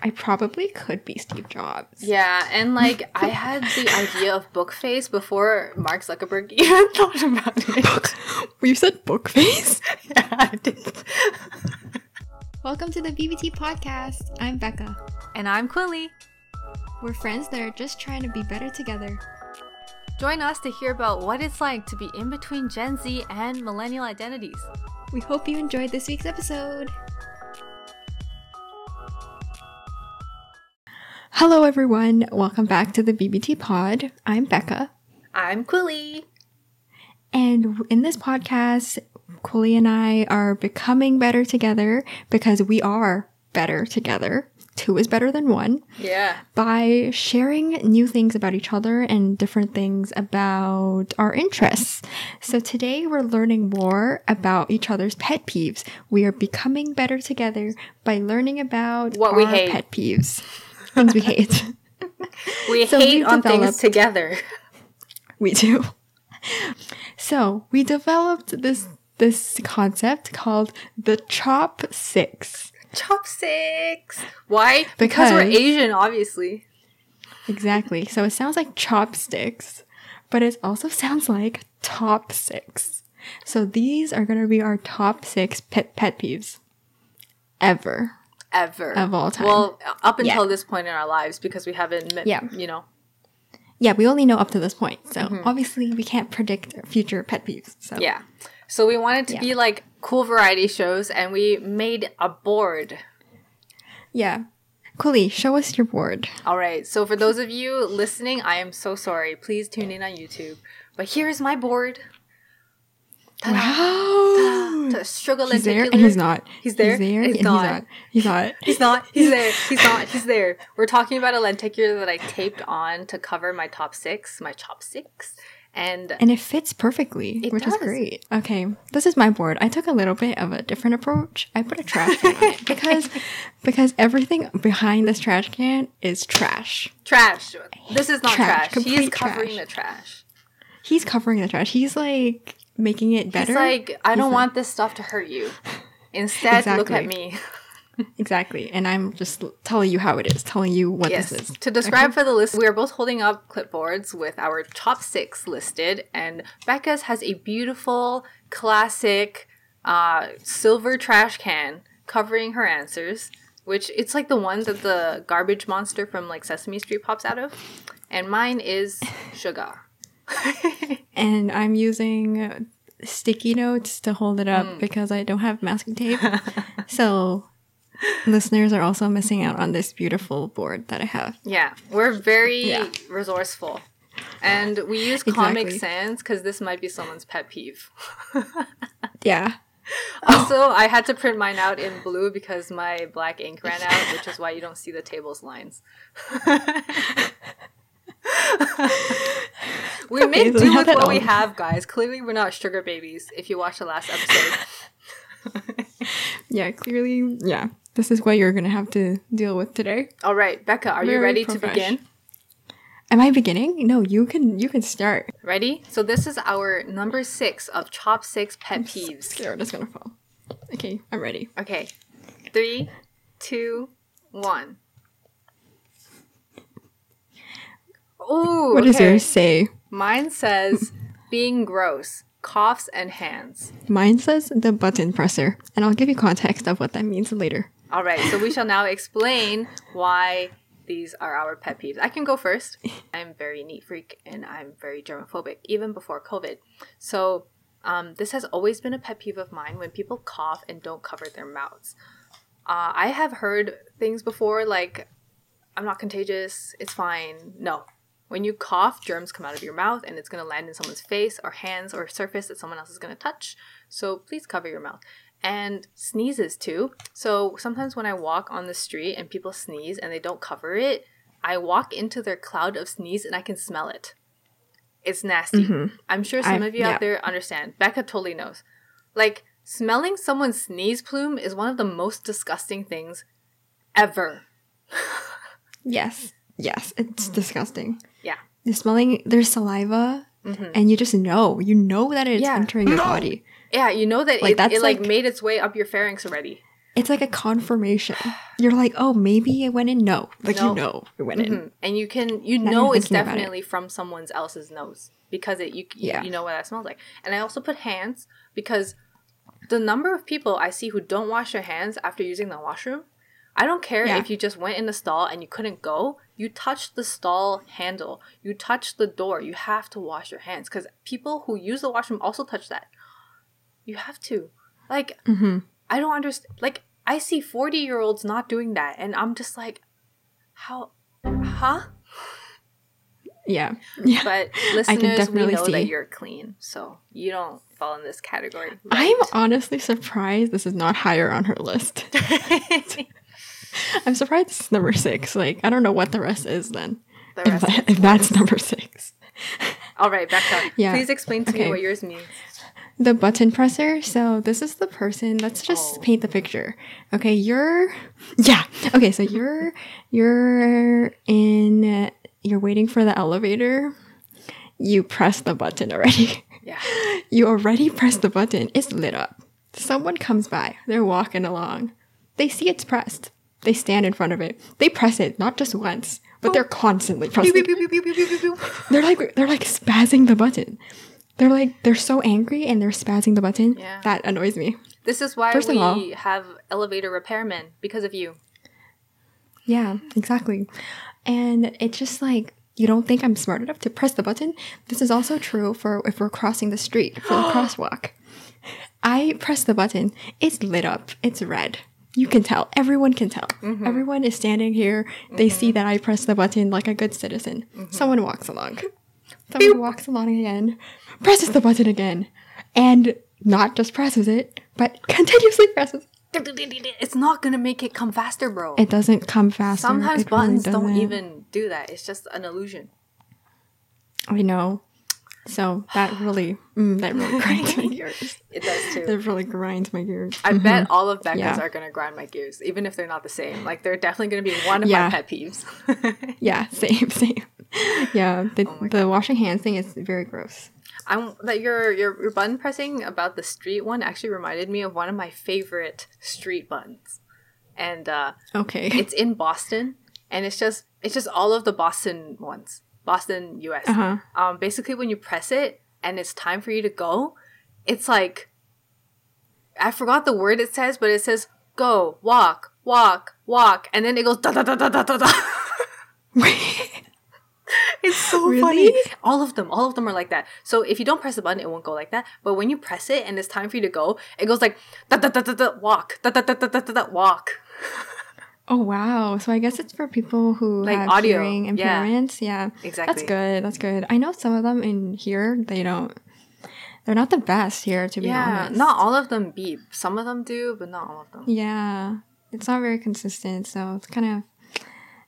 I probably could be Steve Jobs. Yeah, and like I had the idea of book face before Mark Zuckerberg even thought about it. you said book face? yeah, I did. Welcome to the BBT podcast. I'm Becca. And I'm Quilly. We're friends that are just trying to be better together. Join us to hear about what it's like to be in between Gen Z and millennial identities. We hope you enjoyed this week's episode. Hello, everyone. Welcome back to the BBT Pod. I'm Becca. I'm Quilly. And in this podcast, Quilly and I are becoming better together because we are better together. Two is better than one. Yeah. By sharing new things about each other and different things about our interests. So today we're learning more about each other's pet peeves. We are becoming better together by learning about what we hate. pet peeves things we hate. We so hate on things together. We do. So we developed this this concept called the chopsticks. Chopsticks. Why? Because, because we're Asian, obviously. Exactly. So it sounds like chopsticks, but it also sounds like top six. So these are going to be our top six pet pet peeves ever ever of all time. Well, up until yeah. this point in our lives, because we haven't, met, yeah, you know. Yeah, we only know up to this point, so mm-hmm. obviously we can't predict future pet peeves. So yeah, so we wanted to yeah. be like cool variety shows, and we made a board. Yeah, Quilly, show us your board. All right. So for those of you listening, I am so sorry. Please tune in on YouTube. But here is my board. Wow. To struggle he's there and he's not. He's there. He's there. He's, he's not. He's not. He's not. He's there. He's not. He's there. We're talking about a lenticular that I taped on to cover my top six, my chopsticks. And, and it fits perfectly, which does. is great. Okay, this is my board. I took a little bit of a different approach. I put a trash can on it because because everything behind this trash can is trash. Trash. This is not trash. trash. He's covering trash. the trash. He's covering the trash. He's like making it better. He's like, I don't want this stuff to hurt you. Instead, exactly. look at me. exactly. And I'm just telling you how it is, telling you what yes. this is. To describe okay. for the list, we are both holding up clipboards with our top six listed, and Becca's has a beautiful, classic uh, silver trash can covering her answers, which it's like the one that the garbage monster from like Sesame Street pops out of. And mine is sugar. and I'm using sticky notes to hold it up mm. because I don't have masking tape. so listeners are also missing out on this beautiful board that I have. Yeah, we're very yeah. resourceful. And we use exactly. Comic Sans because this might be someone's pet peeve. yeah. Also, I had to print mine out in blue because my black ink ran out, which is why you don't see the table's lines. we make do with what on. we have, guys. Clearly, we're not sugar babies. If you watch the last episode. yeah, clearly, yeah. This is what you're gonna have to deal with today. All right, Becca, are Very you ready to begin? Am I beginning? No, you can. You can start. Ready? So this is our number six of Chop Six Pet Peeves. So scared it's gonna fall. Okay, I'm ready. Okay, three, two, one. Ooh. What okay. does yours say? Mine says being gross, coughs and hands. Mine says the button presser, and I'll give you context of what that means later. All right, so we shall now explain why these are our pet peeves. I can go first. I'm very neat freak and I'm very germophobic, even before COVID. So um, this has always been a pet peeve of mine when people cough and don't cover their mouths. Uh, I have heard things before like, I'm not contagious, it's fine. No, when you cough, germs come out of your mouth and it's going to land in someone's face or hands or surface that someone else is going to touch. So please cover your mouth. And sneezes too. So sometimes when I walk on the street and people sneeze and they don't cover it, I walk into their cloud of sneeze and I can smell it. It's nasty. Mm-hmm. I'm sure some I, of you yeah. out there understand. Becca totally knows. Like, smelling someone's sneeze plume is one of the most disgusting things ever. yes. Yes, it's mm-hmm. disgusting. Yeah. You're smelling their saliva mm-hmm. and you just know. You know that it's yeah. entering your body. Yeah, you know that like, it, it like, like made its way up your pharynx already. it's like a confirmation. You're like, oh, maybe it went in. No, like No. you know, it went in. Mhm. and you can you Not know it's thinking about it. definitely from someone else's nose because it you Yeah. you know what that smells like. And I also put hands because the number of people I see who don't wash their hands after using the washroom. I don't care Yeah. if you just went in the stall and you couldn't go. You touched the stall handle. You touched the door. You have to wash your hands because people who use the washroom also touch that. You have to. Like Mm-hmm. I don't understand. Like, I see 40 year olds not doing that, and I'm just like, how? Huh? Yeah, yeah. But listeners, we definitely know that you're clean, so you don't fall in this category. I'm honestly surprised this is not higher on her list. I'm surprised it's number six. Like, I don't know what the rest is then. The If, rest if that's number six. All right, back up. Yeah. Please explain to Okay. me what yours means. The button presser. So this is the person. Let's just Oh. paint the picture. Okay, you're yeah. Okay, so you're you're in. uh, You're waiting for the elevator. You press the button already. Yeah. You already pressed the button. It's lit up. Someone comes by. They're walking along. They see it's pressed. They stand in front of it. They press it not just once, but they're constantly pressing. They're like they're like spazzing the button. They're like they're so angry and they're spazzing the button. Yeah. That annoys me. This is why First of we all- have elevator repairmen because of you. Yeah, exactly. And it's just like you don't think I'm smart enough to press the button. This is also true for if we're crossing the street for the crosswalk. I press the button. It's lit up. It's red. You can tell. Everyone can tell. Mm-hmm. Everyone is standing here. They mm-hmm. see that I press the button like a good citizen. Mm-hmm. Someone walks along. Someone walks along again, presses the button again, and not just presses it, but continuously presses. It's not gonna make it come faster, bro. It doesn't come faster. Sometimes It really buttons don't doesn't. even do that. It's just an illusion. I know. So that really, mm, that really grinds my gears. It does too. That really grinds my gears. I bet all of Becca's Yeah. are gonna grind my gears, even if they're not the same. Like they're definitely gonna be one of Yeah. my pet peeves. Yeah, same, same. Yeah, the, Oh the washing hands thing is very gross. I'm that your your your button pressing about the street one actually reminded me of one of my favorite street buns, and uh, Okay. it's in Boston, and it's just it's just all of the Boston ones, Boston, U.S. Uh-huh. Um, basically, when you press it and it's time for you to go, it's like I forgot the word it says, but it says go, walk, walk, walk, and then it goes da da da da da da da. It's so Really? funny. All of them, all of them are like that. So if you don't press the button, it won't go like that. But when you press it and it's time for you to go, it goes like da da da da da walk, da da da da da da da walk. Oh wow. So I guess it's for people who Like have audio, hearing impairments. Yeah. Exactly. That's good. That's good. I know some of them in here. They don't. They're not the best here, to be Yeah, honest. not all of them beep. Some of them do, but not all of them. Yeah, it's not very consistent, so it's kind of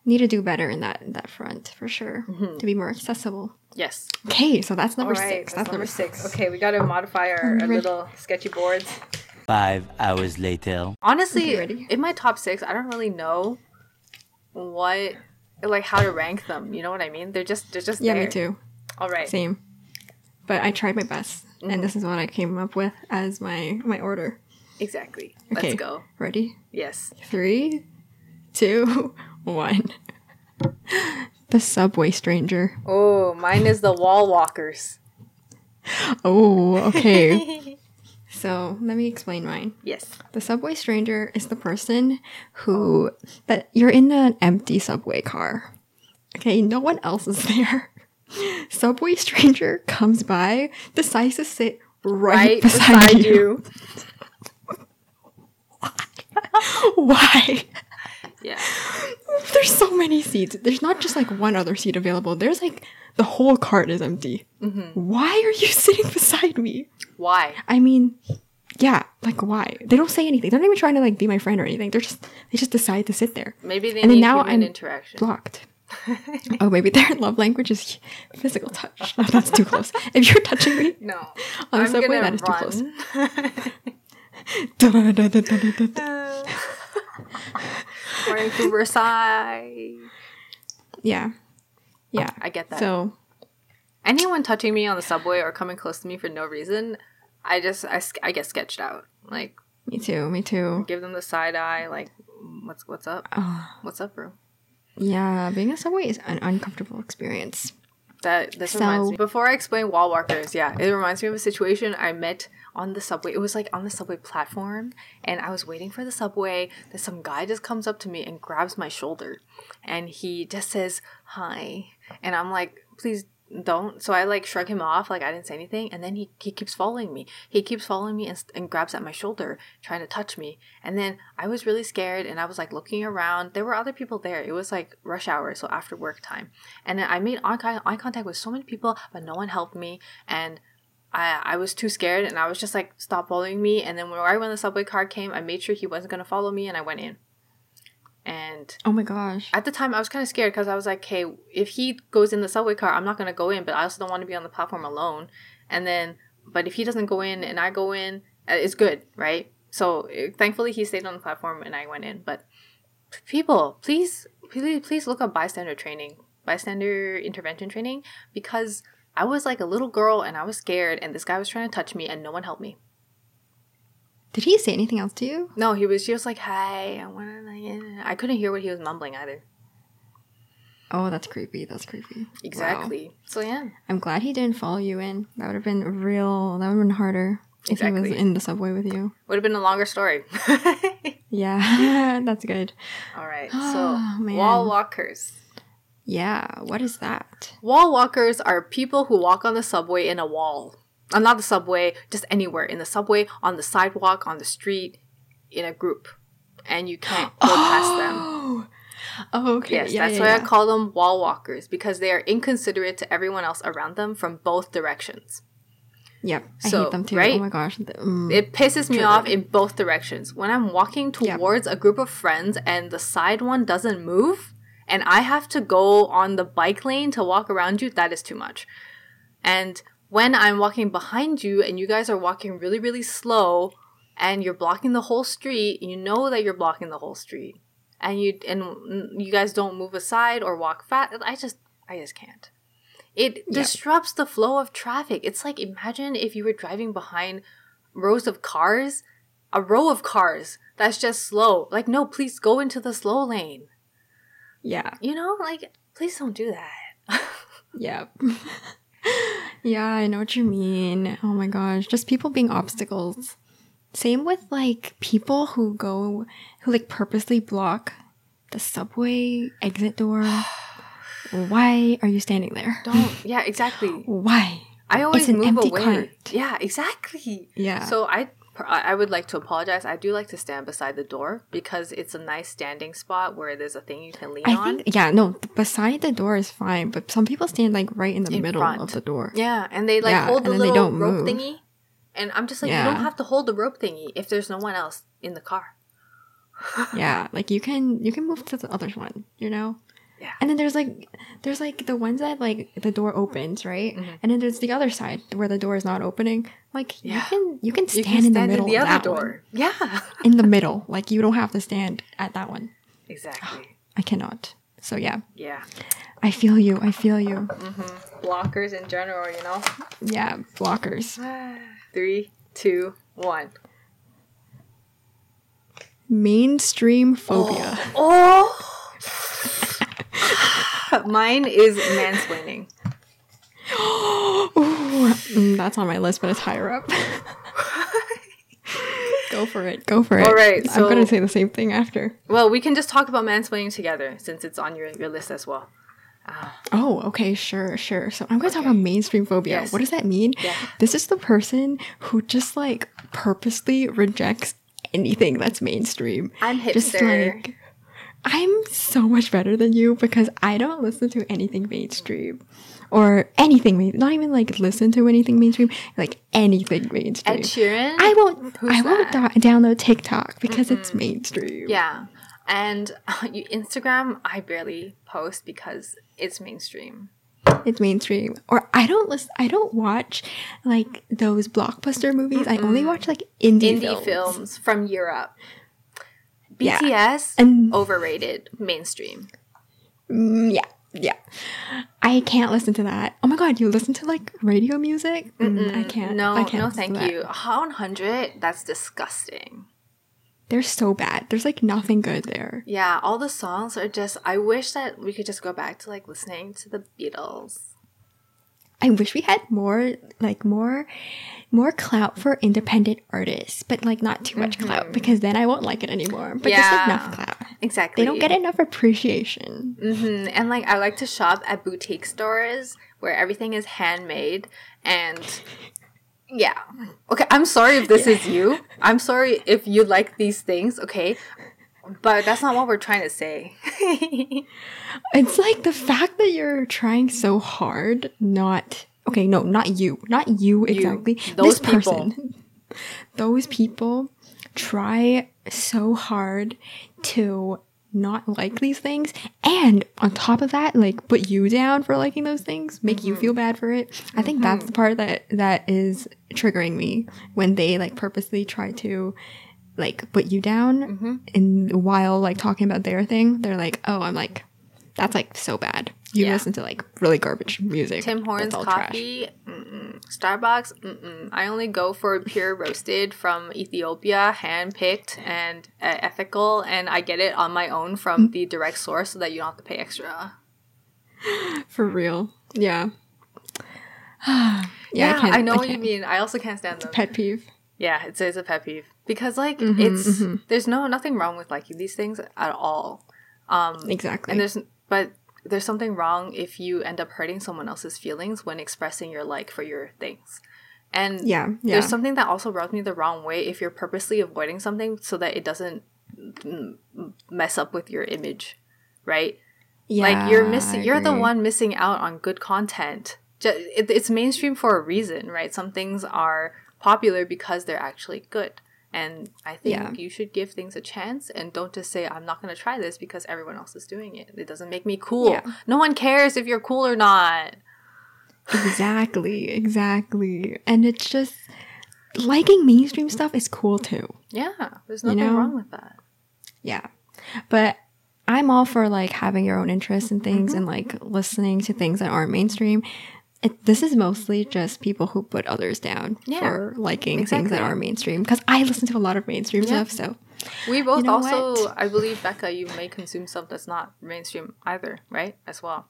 need to do better in that in that front for sure mm-hmm. to be more accessible. Yes. Okay, so that's number right, six. That's, number six. Okay, we got to modify our, our little sketchy boards. Five hours later. Honestly, ready? in my top six, I don't really know what, like, how to rank them. You know what I mean? They're just, they're just Yeah, there. me too. All right. Same. But I tried my best, and mm-hmm. this is what I came up with as my my order. Exactly. Okay. Let's go. Ready? Yes. Three, two, one. The subway stranger. Oh, mine is the wall walkers. Oh, okay. so let me explain mine. Yes. The subway stranger is the person who that you're in an empty subway car. Okay, no one else is there. Subway stranger comes by, decides to sit right, Right beside, beside you. you. Why? Yeah. There's so many seats. There's not just like one other seat available. There's like the whole cart is empty. Mm-hmm. Why are you sitting beside me? Why? I mean, yeah, like why? They don't say anything. They're not even trying to like be my friend or anything. They're just they just decide to sit there. Maybe they And need now I'm interaction. Blocked. oh, maybe their love language is physical touch. No, that's too close. If you're touching me, No. On the I'm subway, that is too close. Running through Versailles. yeah, yeah. I get that. So Anyone touching me on the subway or coming close to me for no reason, I just I, I get sketched out. Like Me too. Me too. Give them the side eye, like, what's what's up? Oh, What's up, bro? yeah, being in a subway is an uncomfortable experience. That this So- reminds me. Before I explain wall walkers, yeah, it reminds me of a situation I met on the subway. It was like on the subway platform, and I was waiting for the subway. That some guy just comes up to me and grabs my shoulder, and he just says hi, and I'm like, please don't. So I like shrug him off, like I didn't say anything, and then he he keeps following me. He keeps following me and, and grabs at my shoulder, trying to touch me. And then I was really scared, and I was like looking around. There were other people there. It was like rush hour, so after work time. And then I made eye, eye contact with so many people, but no one helped me. And I, I was too scared, and I was just like, stop following me. And then when, when the subway car came, I made sure he wasn't gonna follow me, and I went in. And Oh my gosh. at the time, I was kind of scared because I was like, okay, if he goes in the subway car, I'm not gonna go in, but I also don't want to be on the platform alone. And then, but if he doesn't go in and I go in, uh, it's good, right? So uh, thankfully, he stayed on the platform and I went in. But people, please, please, please look up bystander training, bystander intervention training, because I was like a little girl and I was scared, and this guy was trying to touch me, and no one helped me. Did he say anything else to you? No, he was just like, "Hi, I want to." Eh. I couldn't hear what he was mumbling either. Oh, that's creepy. That's creepy. Wow. Exactly. So yeah. I'm glad he didn't follow you in. That would have been real. That would have been harder if he was in the subway with you. Would have been a longer story. Yeah, that's good. All right. Oh, So, man. wall walkers. Yeah, what is that? Wall walkers are people who walk on the subway in a wall. Uh, not the subway, just anywhere. In the subway, on the sidewalk, on the street, in a group. And you can't go past them. Oh, okay. Yes, yeah, that's yeah, why I call them wall walkers because they are inconsiderate to everyone else around them from both directions. Yep, I So, hate them too. right? Oh my gosh. mm. It pisses me Triggered. off in both directions. When I'm walking Yep. towards a group of friends and the side one doesn't move, and I have to go on the bike lane to walk around you, that is too much. And when I'm walking behind you and you guys are walking really, really slow and you're blocking the whole street, you know that you're blocking the whole street. And you and you guys don't move aside or walk fast. I just I just can't. It disrupts the flow of traffic. It's like imagine if you were driving behind rows of cars, a row of cars that's just slow. Like, no, please go into the slow lane. yeah, You know, like, please don't do that. yep. yeah, I know what you mean. Oh my gosh, just people being obstacles. Same with like people who go, who like purposely block the subway exit door. Why are you standing there? don't. Yeah, exactly. Why? I always move away. cart. Yeah, exactly. Yeah. So I. I would like to apologize. I do like to stand beside the door because it's a nice standing spot where there's a thing you can lean I on. think yeah, no, beside the door is fine, but some people stand like right in the In middle front. of the door. Yeah, and they like Yeah, hold the little rope move. thingy. And I'm just like, you don't have to hold the rope thingy if there's no one else in the car. Yeah, like you can you can move to the other one, you know. Yeah. And then there's like there's like the ones that like the door opens, right? Mm-hmm. And then there's the other side where the door is not opening. Like you can you can You stand, in the middle in the of other that door. Yeah. In the middle, like you don't have to stand at that one. exactly. I cannot. So yeah, Yeah. I feel you. I feel you. Blockers in general, you know? Yeah, blockers. Three, two, one. Mainstream phobia. Oh! Mine is mansplaining. Ooh, that's on my list, but it's higher up. Go for it. Go for it. All right, I'm gonna say the same thing after. Well, we can just talk about mansplaining together since it's on your, your list as well. Uh, oh, okay, sure, sure. So I'm gonna talk about mainstream phobia. Yes. What does that mean? Yeah. This is the person who just like purposely rejects anything that's mainstream. I'm Just hipster. like I'm so much better than you because I don't listen to anything mainstream. Or anything not even like listen to anything mainstream, like anything mainstream. Ed Sheeran? I won't Who's I won't download TikTok because it's mainstream. Yeah. And you, Instagram, I barely post because it's mainstream. it's mainstream or i don't listen i don't watch like those blockbuster movies i only watch like indie, Indie films. films, from Europe. Yeah. BTS, And- overrated. Mainstream. Mm, yeah yeah i can't listen to that oh my god you listen to like radio music Mm, i can't No, I can't no, thank you. How 100? That's disgusting. they're so bad. There's like nothing good there. Yeah, all the songs are just. I wish that we could just go back to like listening to the Beatles. I wish we had more like more more clout for independent artists, but like not too much clout because then I won't like it anymore. But just enough clout. Exactly. They don't get enough appreciation. hmm And like, I like to shop at boutique stores where everything is handmade and. Yeah. Okay, I'm sorry if this is you. I'm sorry if you like these things, okay? But that's not what we're trying to say. It's like the fact that you're trying so hard not okay, no, not you. Not you exactly. Those this person. Those people try so hard to not like these things and on top of that like put you down for liking those things make you mm-hmm. feel bad for it i think that's mm-hmm. the part that that is triggering me when they like purposely try to like put you down and while like talking about their thing they're like oh i'm like that's like so bad you Yeah. listen to like really garbage music Tim Hortons coffee, mm-mm. Starbucks, mm-mm. I only go for pure roasted from Ethiopia, hand picked and uh, ethical, and I get it on my own from the direct source so that you don't have to pay extra. for real yeah yeah, Yeah, I, can't- know what you mean. I also can't stand them. pet peeve Yeah, it's, it's a pet peeve because like Mm-hmm, it's there's no nothing wrong with liking these things at all. Um, exactly. and there's but there's something wrong if you end up hurting someone else's feelings when expressing your like for your things. And yeah yeah. there's something that also rubs me the wrong way if you're purposely avoiding something so that it doesn't mess up with your image, right? yeah like you're missing you're the one missing out on good content. It, it's mainstream for a reason right? Some things are popular because they're actually good and i think Yeah. you should give things a chance and don't just say i'm not going to try this because everyone else is doing it it doesn't make me cool Yeah. no one cares if you're cool or not Exactly, exactly. And it's just liking mainstream stuff is cool too. yeah there's You nothing know? wrong with that Yeah. But I'm all for like having your own interests and things mm-hmm. and like listening to things that aren't mainstream. It, this is mostly just people who put others down Yeah, for liking things that are mainstream. Because I listen to a lot of mainstream Yeah. stuff, so we both know also what? i believe becca you may consume stuff that's not mainstream either right as well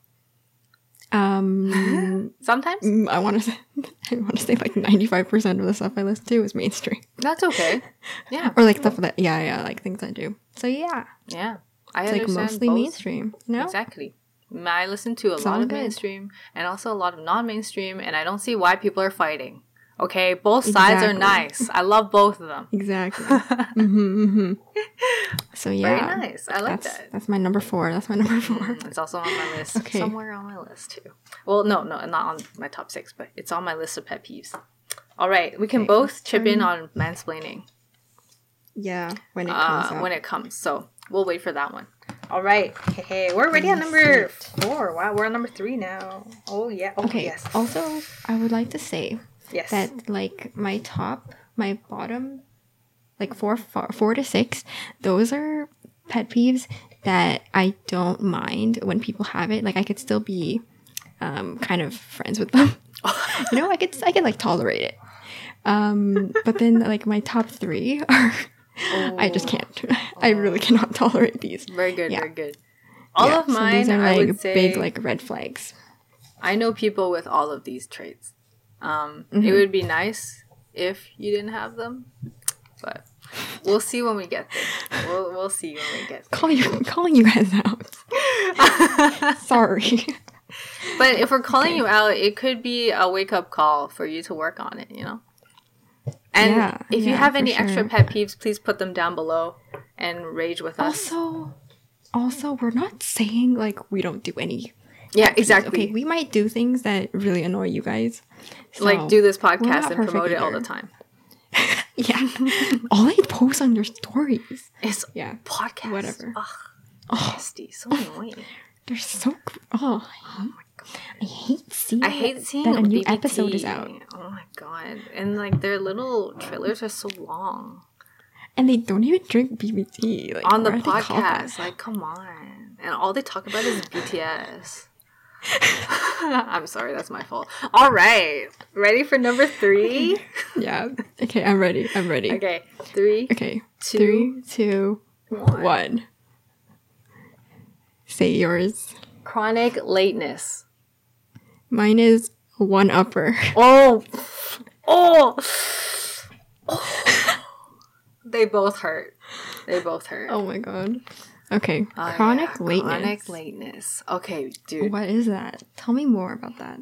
um, sometimes mm, I want to say I want to say like 95 percent of the stuff I listen to is mainstream, that's okay yeah or like stuff that yeah yeah like things I do. So yeah, yeah i it's like mostly both. mainstream. No, Exactly. I listen to a lot of good. mainstream and also a lot of non-mainstream, and I don't see why people are fighting. Okay, both sides are nice. I love both of them. exactly. hmm hmm So yeah, Very nice. I like that's that. that's my number four. That's my number four. It's also on my list. Okay. Somewhere on my list too. Well, no, no, not on my top six, but it's on my list of pet peeves. All right, we can Okay, both chip in on mansplaining Yeah, when it comes uh, when it comes. So we'll wait for that one. All right. Hey, hey, we're already at number four. Wow, we're on number three now. Oh yeah. Oh okay. yes. Also, I would like to say yes. that like my top, my bottom, like four, four, four to six, those are pet peeves that I don't mind when people have it. Like I could still be, um, kind of friends with them. you know, I could, I could like tolerate it. Um, but then like my top three are, I just can't. I really cannot tolerate these. Very good, Yeah. very good. All Yeah, of so mine, these are I like would say, big like red flags. I know people with all of these traits. Um, Mm-hmm. It would be nice if you didn't have them, but we'll see when we get there. We'll we'll see when we get there. Calling you, calling you guys out. Sorry. But if we're calling you out, it could be a wake up call for you to work on it. You know. And Yeah, if you have any extra pet peeves, please put them down below and rage with us. Also, also, we're not saying like we don't do any. yeah, exactly. Okay, we might do things that really annoy you guys. like do this podcast and promote perfect it all the time. Yeah, all I post on your stories. is Yeah, podcast. Whatever. Ugh, Oh, nasty. So annoying. they're so. Oh, I hate, I hate seeing. I hate seeing that a new BBT. episode is out, Oh my god! And like their little trailers are so long and they don't even drink BBT like, on the why are they called that? podcast. Like, come on! And all they talk about is BTS. I'm sorry, that's my fault. All right, ready for number three? Yeah. Okay, I'm ready. I'm ready. Okay, three, Okay. Two, Three, two, one. one. Say yours. Chronic lateness. Mine is one upper. Oh, oh, they both hurt. They both hurt. Oh my god. Okay. Oh, Chronic yeah, lateness. Chronic lateness. Okay, dude. What is that? Tell me more about that.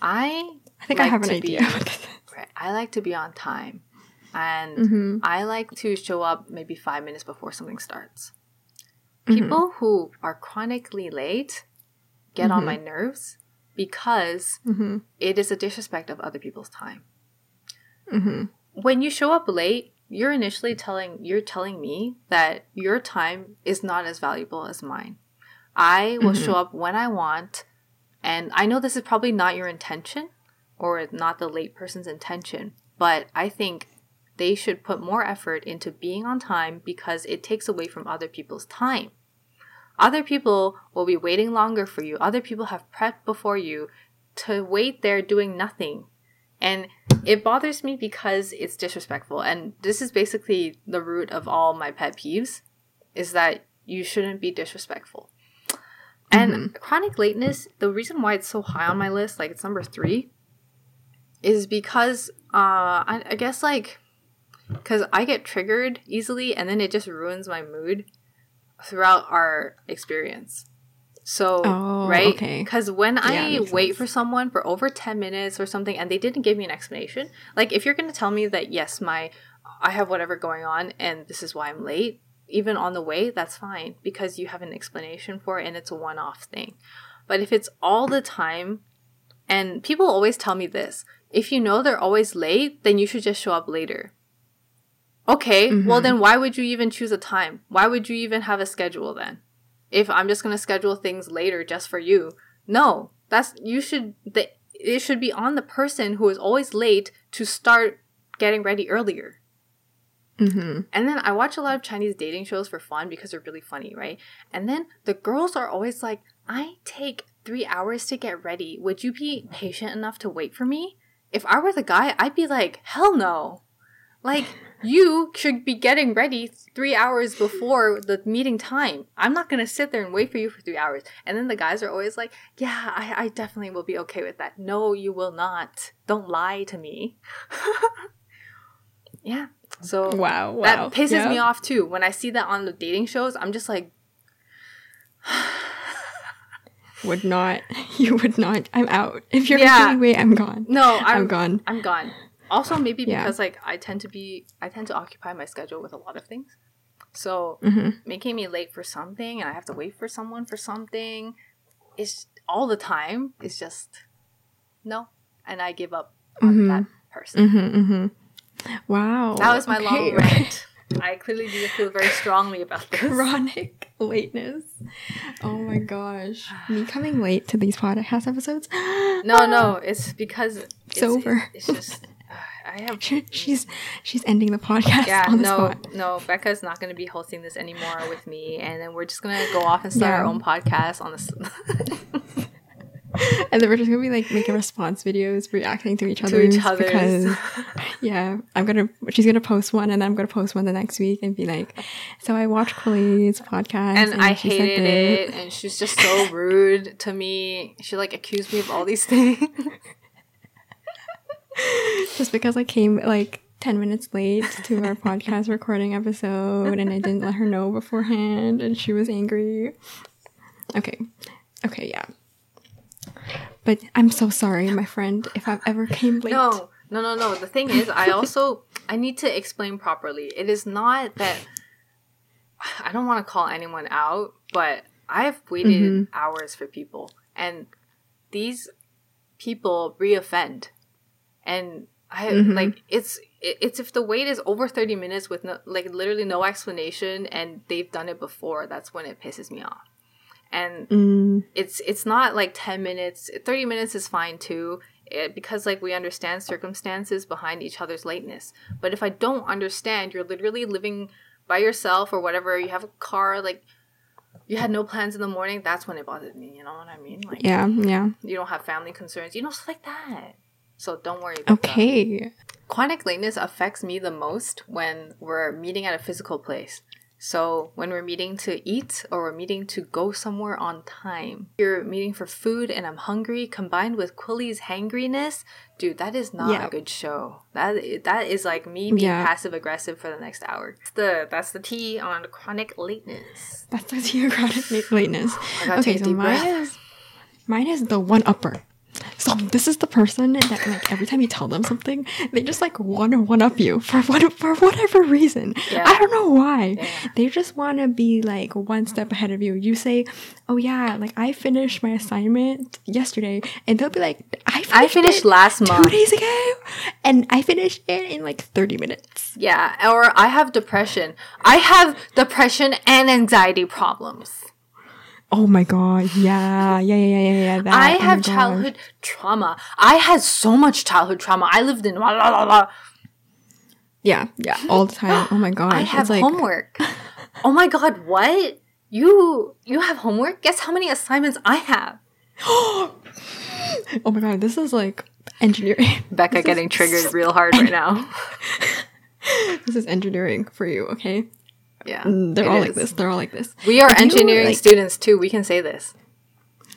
I I think I have an idea. be- what this is. Right. I like to be on time. And Mhm. I like to show up maybe five minutes before something starts. Mm-hmm. People who are chronically late get on my nerves because Mhm. it is a disrespect of other people's time. Mhm. When you show up late, you're initially telling you're telling me that your time is not as valuable as mine. I will Mm-hmm. show up when I want, and I know this is probably not your intention or not the late person's intention, but I think they should put more effort into being on time because it takes away from other people's time. Other people will be waiting longer for you. Other people have prepped before you to wait there doing nothing. And it bothers me because it's disrespectful. And this is basically the root of all my pet peeves is that you shouldn't be disrespectful. And chronic lateness, the reason why it's so high on my list, like it's number three, is because uh, I, I guess like because I get triggered easily, and then it just ruins my mood throughout our experience. So Oh, right, okay. because when Yeah, I wait sense. for someone for over ten minutes or something, and they didn't give me an explanation, like if you're gonna tell me that yes, my I have whatever going on, and this is why I'm late, even on the way, that's fine because you have an explanation for it, and it's a one-off thing. But if it's all the time, and people always tell me this, if you know they're always late, then you should just show up later. Okay, well then why would you even choose a time? Why would you even have a schedule then? If I'm just going to schedule things later just for you. No, that's you should the it should be on the person who is always late to start getting ready earlier. Mhm. And then I watch a lot of Chinese dating shows for fun because they're really funny, right? And then the girls are always like, I take three hours to get ready. Would you be patient enough to wait for me? If I were the guy, I'd be like, hell no. Like, you should be getting ready three hours before the meeting time. I'm not gonna sit there and wait for you for three hours. And then the guys are always like, yeah, I, I definitely will be okay with that. No, you will not. Don't lie to me. yeah. So Wow. Wow. that pisses me off too. When I see that on the dating shows, I'm just like, Would not. You would not. I'm out. If you're Yeah. wait, I'm gone. no, I'm, I'm gone. I'm gone. Also, maybe Yeah. because like I tend to be, I tend to occupy my schedule with a lot of things. So Mhm. making me late for something and I have to wait for someone for something, is all the time. It's just no, and I give up on Mhm. that person. Mhm. Mhm. Wow. That was my long rant. I clearly do feel very strongly about this. Chronic lateness. Oh my gosh. Me coming late to these podcast episodes. No, no, it's because it's, over. It's, just I have She's she's ending the podcast yeah on the no spot. no Becca's not going to be hosting this anymore with me, and then we're just gonna go off and start our own podcast on this And then we're just gonna be like making response videos, reacting to each to each other's. because yeah, I'm gonna she's gonna post one and then I'm gonna post one the next week and be like, so I watched Chloe's podcast and I she hated this." it, and she's just so rude to me. She like accused me of all these things. just because I came like 10 minutes late to our podcast recording episode and I didn't let her know beforehand and she was angry. Okay. Okay, yeah. But I'm so sorry, my friend, if I've ever came late. No, no, no, no. The thing is, I also I need to explain properly. It is not that I don't want to call anyone out, but I have waited Mhm. hours for people, and these people reoffend, and I Mhm. like it's it's if the wait is over 30 minutes with no, like literally no explanation and they've done it before that's when it pisses me off and Mm, it's it's not like 10 minutes 30 minutes is fine too it, because like we understand circumstances behind each other's lateness but if i don't understand you're literally living by yourself or whatever you have a car like you had no plans in the morning, that's when it bothered me. You know what I mean? Like Yeah, yeah. you don't have family concerns, you know, stuff like that. So don't worry. About that. Okay. Chronic lateness affects me the most when we're meeting at a physical place. So when we're meeting to eat or we're meeting to go somewhere on time, you're meeting for food and I'm hungry, combined with Quilly's hangriness, dude, that is not Yeah. a good show. That that is like me being Yeah. passive aggressive for the next hour. That's the that's the T on chronic lateness. That's the tea on chronic lateness. Okay, so mine breath. is mine is the one upper. So this is the person that like every time you tell them something, they just like want to one up you for what for whatever reason. Yeah. I don't know why. Yeah. They just want to be like one step ahead of you. You say, "Oh yeah, like I finished my assignment yesterday," and they'll be like, "I finished, I finished last two days ago, and I finished it in like thirty minutes." Yeah, or I have depression. I have depression and anxiety problems. Oh my god, yeah, yeah, yeah, yeah, yeah. yeah, That, I oh have childhood trauma. I had so much childhood trauma. I lived in la la la la. Yeah, yeah, all the time. Oh my gosh, I have like homework. oh my god, what? You you have homework? Guess how many assignments I have? oh my god, this is like engineering. Becca getting triggered real hard right now. this is engineering for you, okay? Yeah, Mm, They're all like this. They're all like this. We are If engineering like- students too. We can say this.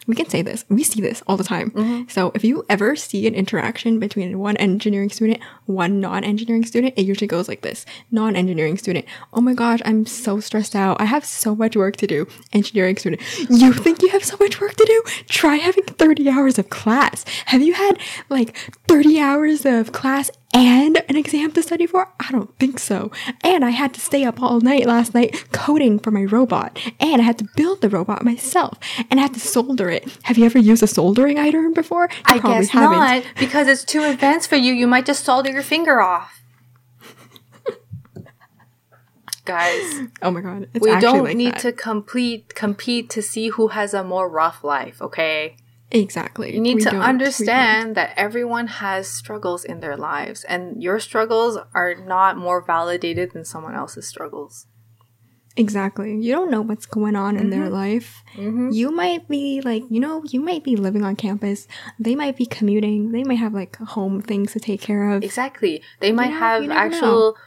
We can say this. We see this all the time. Mm-hmm. So if you ever see an interaction between one engineering student, one non-engineering student, it usually goes like this. Non-engineering student, oh my gosh, I'm so stressed out. I have so much work to do. Engineering student, you think you have so much work to do? Try having 30 hours of class. Have you had like 30 hours of class and an exam to study for? I don't think so. And I had to stay up all night last night coding for my robot. And I had to build the robot myself. And I had to solder it. Have you ever used a soldering iron before? You I probably guess haven't. not because it's too advanced for you. You might just solder your finger off. Guys, Oh my god. It's we don't like need that. to complete compete to see who has a more rough life, okay? Exactly. You need We to don't. We don't. understand that everyone has struggles in their lives and your struggles are not more validated than someone else's struggles. Exactly. You don't know what's going on in Mm-hmm. their life. You might be like, you know, you might be living on campus. They might be commuting. They might have like home things to take care of. Exactly. They might know, have actual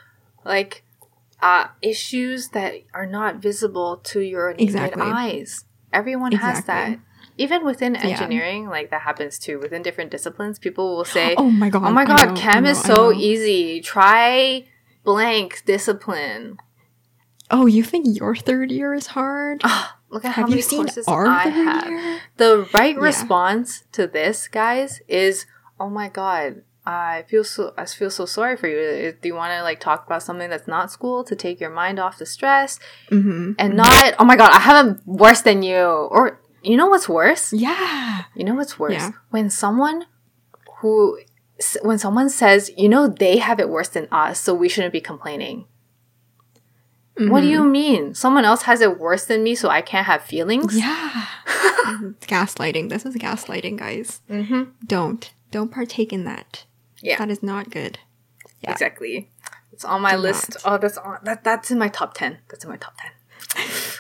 like uh issues that are not visible to your naked Exactly. eyes. Everyone has that. Even within engineering, like that happens too. Within different disciplines, people will say, Oh my god. "Oh my god, know, chem is know, I so easy. Try blank discipline." Oh, you think your third year is hard? Look at how have many you seen courses our I have. year? The right Yeah. response to this, guys, is oh my god, I feel so I feel so sorry for you. Do you want to like talk about something that's not school to take your mind off the stress Mm-hmm. and not oh my god, I have it worse than you or you know what's worse? Yeah. You know what's worse? Yeah. When someone who when someone says, "You know they have it worse than us, so we shouldn't be complaining." What do you Mm-hmm. mean? Someone else has it worse than me, so I can't have feelings? Yeah. Gaslighting. This is gaslighting, guys. Mm-hmm. Don't. Don't partake in that. Yeah. That is not good. Yeah. Exactly. It's on my Do list. not. Oh, that's on that. That's in my top ten. That's in my top ten.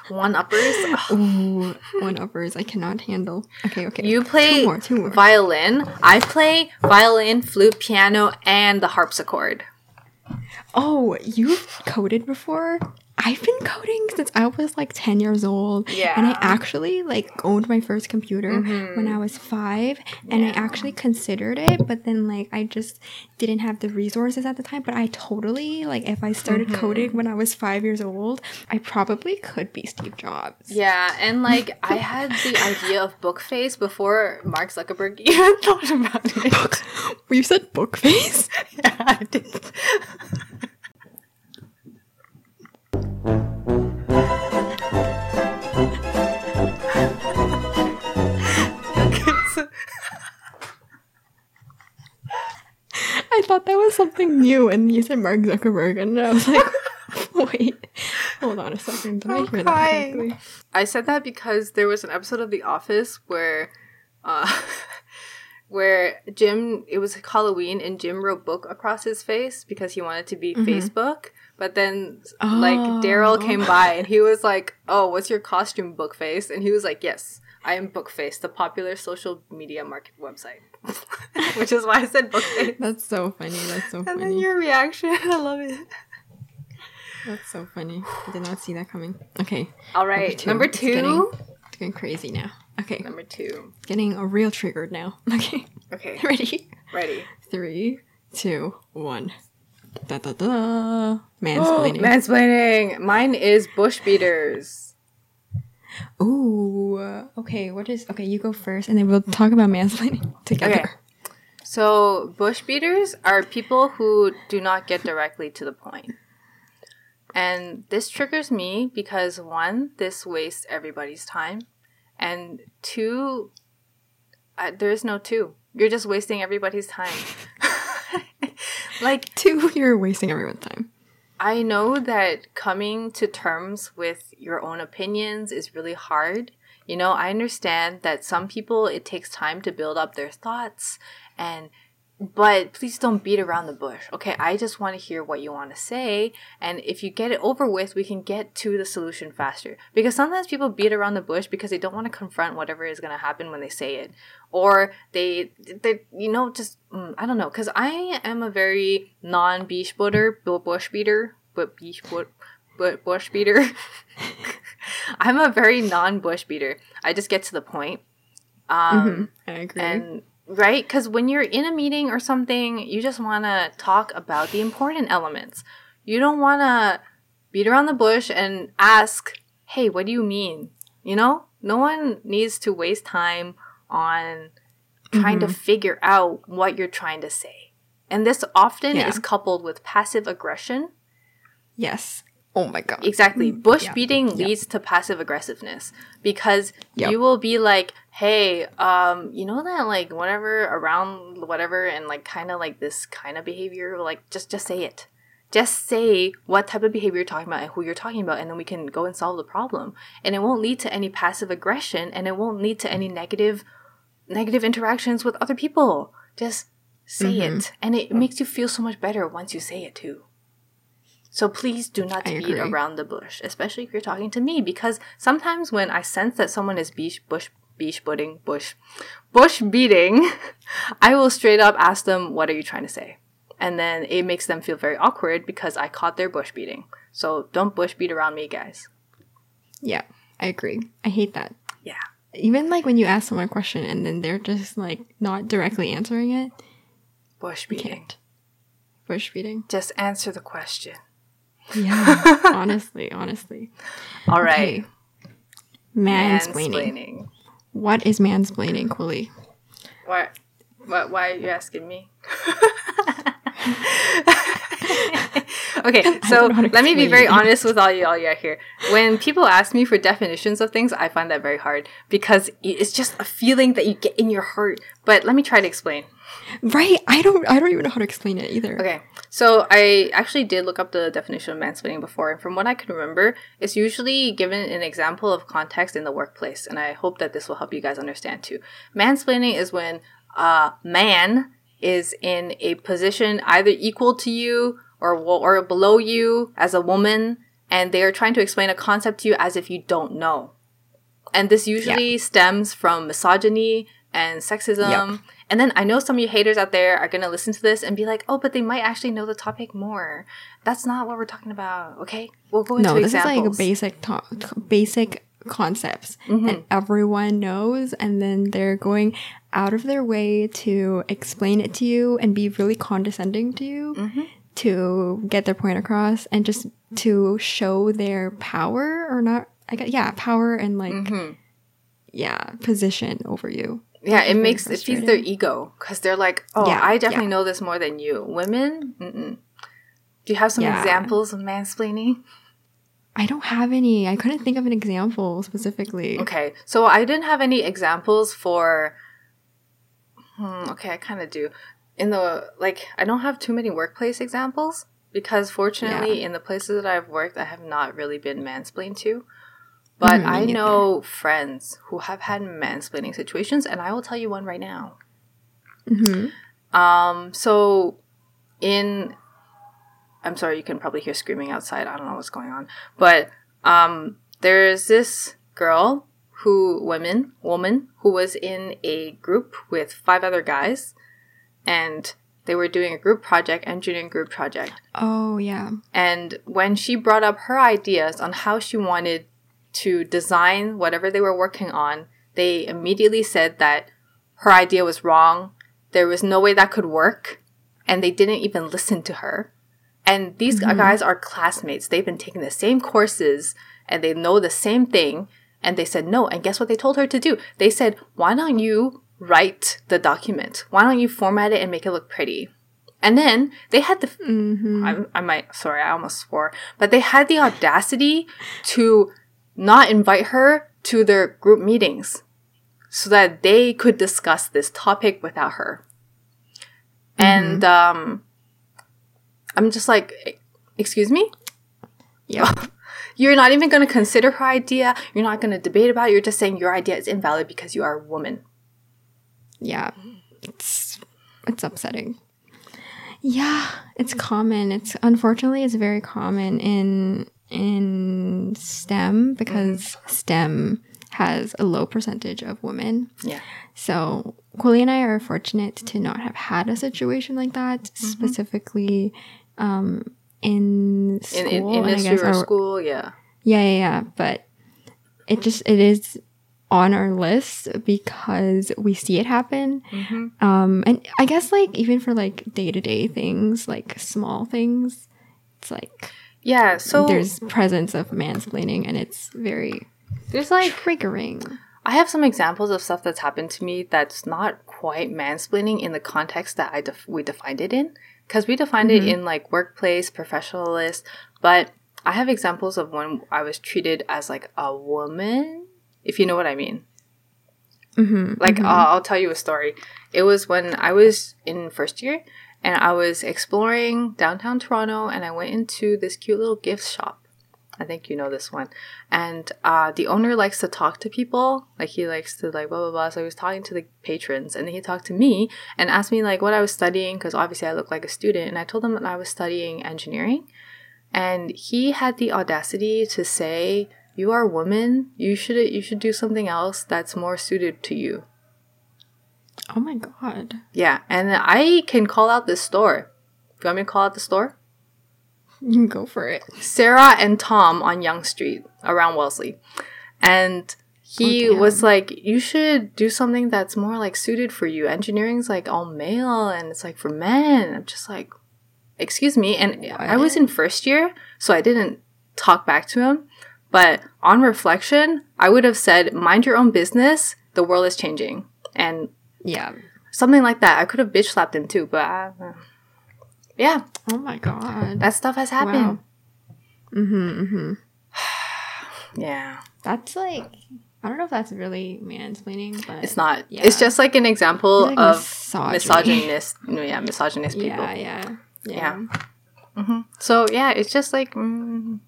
One uppers. Ooh, one uppers I cannot handle. Okay, okay. You play two more, two more. violin. I play violin, flute, piano, and the harpsichord. Oh, you've coded before? I've been coding since I was like 10 years old. Yeah. And I Mm-hmm. actually like owned my first computer when I was five. And I actually considered it, but then like I just didn't have the resources at the time. But I totally, like, if I started Mm-hmm. coding when I was five years old, I probably could be Steve Jobs. Yeah, and like I had the idea of Bookface before Mark Zuckerberg even thought about it. you said book face? yeah, I did. Thought that was something new, and you said Mark Zuckerberg, and I was like, wait, hold on a second. Did I I'm hear that crying. correctly? I said that because there was an episode of The Office where, uh, where Jim it was Halloween and Jim wrote book across his face because he wanted to be Facebook, But then, like, Daryl came Oh. by and he was like, Oh, what's your costume, book face? And he was like, Yes, I am Bookface, the popular social media market website. Which is why I said Bookface. That's so funny. That's so And then your reaction, I love it. That's so funny. I did not see that coming. Okay. All right, two. number It's two. getting- It's getting crazy now. Okay. Number two. Getting a real triggered now. Okay. Okay, Ready? ready. Three, two, one. Da da da. Mansplaining. Mansplaining. Mine is bush beaters. Ooh. Okay. What is? Okay, you go first, and then we'll talk about mansplaining together. Okay. So, bush beaters are people who do not get directly to the point. And this triggers me because one, this wastes everybody's time. And two, uh, there is no two. You're just wasting everybody's time. like, Two, you're wasting everyone's time. I know that coming to terms with your own opinions is really hard. You know, I understand that some people it takes time to build up their thoughts and but please don't beat around the bush. Okay, I just want to hear what you want to say and if you get it over with, we can get to the solution faster. Because sometimes people beat around the bush because they don't want to confront whatever is going to happen when they say it or they they you know just mm, I don't know cuz I am a very non beach butter, bush beater, but beach but but bush beater. I'm a very non bush beater. I just get to the point. Um I agree. and right because when you're in a meeting or something you just want to talk about the important elements you don't want to beat around the bush and ask hey what do you mean you know no one needs to waste time on trying to mm-hmm. figure out what you're trying to say and this often Yeah. is coupled with passive aggression yes. Oh my god. Exactly. Bush yeah, beating yeah. leads to passive aggressiveness because Yep. you will be like, "Hey, um, you know that like whatever around whatever and like kind of like this kind of behavior, like just just say it. Just say what type of behavior you're talking about and who you're talking about and then we can go and solve the problem. And it won't lead to any passive aggression and it won't lead to any negative negative interactions with other people. Just say Mm-hmm. it and it makes you feel so much better once you say it too. So please do not I beat agree. around the bush, especially if you're talking to me, because sometimes when I sense that someone is beach bush beach butting bush bush beating, I will straight up ask them, "What are you trying to say?" And then it makes them feel very awkward because I caught their bush beating. So don't bush beat around me, guys. Yeah, I agree. I hate that. Yeah. Even like when you ask someone a question and then they're just like not directly answering it, Bush beating. Bush beating. Just answer the question. Yeah. honestly, honestly. All right. Okay. Mansplaining. Mansplaining. What is mansplaining, Quilly? Why? Why are you asking me? okay, so don't know how to let me be very honest with all you all you out here. When people ask me for definitions of things, I find that very hard because it's just a feeling that you get in your heart. But let me try to explain. Right? I don't I don't even know how to explain it either. Okay, so I actually did look up the definition of mansplaining before, and from what I can remember, it's usually given an example of context in the workplace, and I hope that this will help you guys understand too. Mansplaining is when a man is in a position either equal to you or or below you as a woman, and they are trying to explain a concept to you as if you don't know. And this usually stems from misogyny and sexism. Yep. And then I know some of you haters out there are going to listen to this and be like, oh, but they might actually know the topic more. That's not what we're talking about, okay? We'll go into No, this examples. is like basic to- basic concepts Mm-hmm. that everyone knows and then they're going out of their way to explain it to you and be really condescending to you Mm-hmm. To get their point across and just to show their power or not I guess yeah, power and like Mm-hmm. yeah, position over you. yeah, it makes it feeds their ego because they're like, oh, Yeah, I definitely yeah. know this more than you. Women, mm-mm. do you have some Yeah. examples of mansplaining? I don't have any. I couldn't think of an example specifically. Okay, so I didn't have any examples for. Hmm, okay, I kind of do. In the like, I don't have too many workplace examples because fortunately, in the places that I've worked, I have not really been mansplained to. But me I know friends who have had mansplaining situations, and I will tell you one right now. hmm Um, so in I'm sorry, you can probably hear screaming outside. I don't know what's going on. But um, there's this girl who, women, woman, who was in a group with five other guys, and they were doing a group project, engineering group project. Oh yeah. And when she brought up her ideas on how she wanted to design whatever they were working on, they immediately said that her idea was wrong. There was no way that could work. And they didn't even listen to her. And these mm-hmm. guys are classmates. They've been taking the same courses and they know the same thing. And they said no. And guess what they told her to do? They said, why don't you write the document? Why don't you format it and make it look pretty? And then they had the I, I might, sorry, I almost swore, but they had the audacity to not invite her to their group meetings so that they could discuss this topic without her. And um, I'm just like, "E- excuse me? Yeah. You're not even going to consider her idea. You're not going to debate about it. You're just saying your idea is invalid because you are a woman. Yeah. Mm. It's it's upsetting. Yeah, it's common. It's unfortunately it's very common in in STEM because mm-hmm. STEM has a low percentage of women. Yeah. So Quilly and I are fortunate to not have had a situation like that, mm-hmm. specifically um, in In, school. in and I guess our- school, yeah. yeah, yeah, yeah. But it just it is on our list because we see it happen. Um, and I guess like even for like day to day things, like small things, it's like Yeah, so there's presence of mansplaining, and it's very there's like triggering. I have some examples of stuff that's happened to me that's not quite mansplaining in the context that I def- we defined it in because we defined it in like workplace professionalist but I have examples of when I was treated as like a woman if you know what I mean hmm like I'll, I'll tell you a story it was when I was in first year and I was exploring downtown Toronto and I went into this cute little gift shop I think you know this one. And uh, the owner likes to talk to people. Like he likes to like blah blah blah. So he was talking to the patrons, and then he talked to me and asked me like what I was studying because obviously I look like a student. And I told him that I was studying engineering, and he had the audacity to say, "You are a woman. You should you should do something else that's more suited to you." Oh my god. Yeah, and I can call out this store. Do you want me to call out the store? You can go for it. Sarah and Tom on Yonge Street around Wellesley. And he Oh, was like, You should do something that's more like suited for you. Engineering's like all male and it's like for men. I'm just like, Excuse me. And I was in first year, so I didn't talk back to him. But on reflection, I would have said, Mind your own business. The world is changing. And Yeah. something like that. I could have bitch slapped him too, but uh, yeah, Oh my god. that stuff has happened. Mm-hmm. Mm-hmm. Yeah. That's like I don't know if that's really mansplaining, but It's not. Yeah. It's just like an example Like of misogynist. no, yeah, misogynist people. Yeah, yeah, yeah. Yeah. So yeah, it's just like. Mm.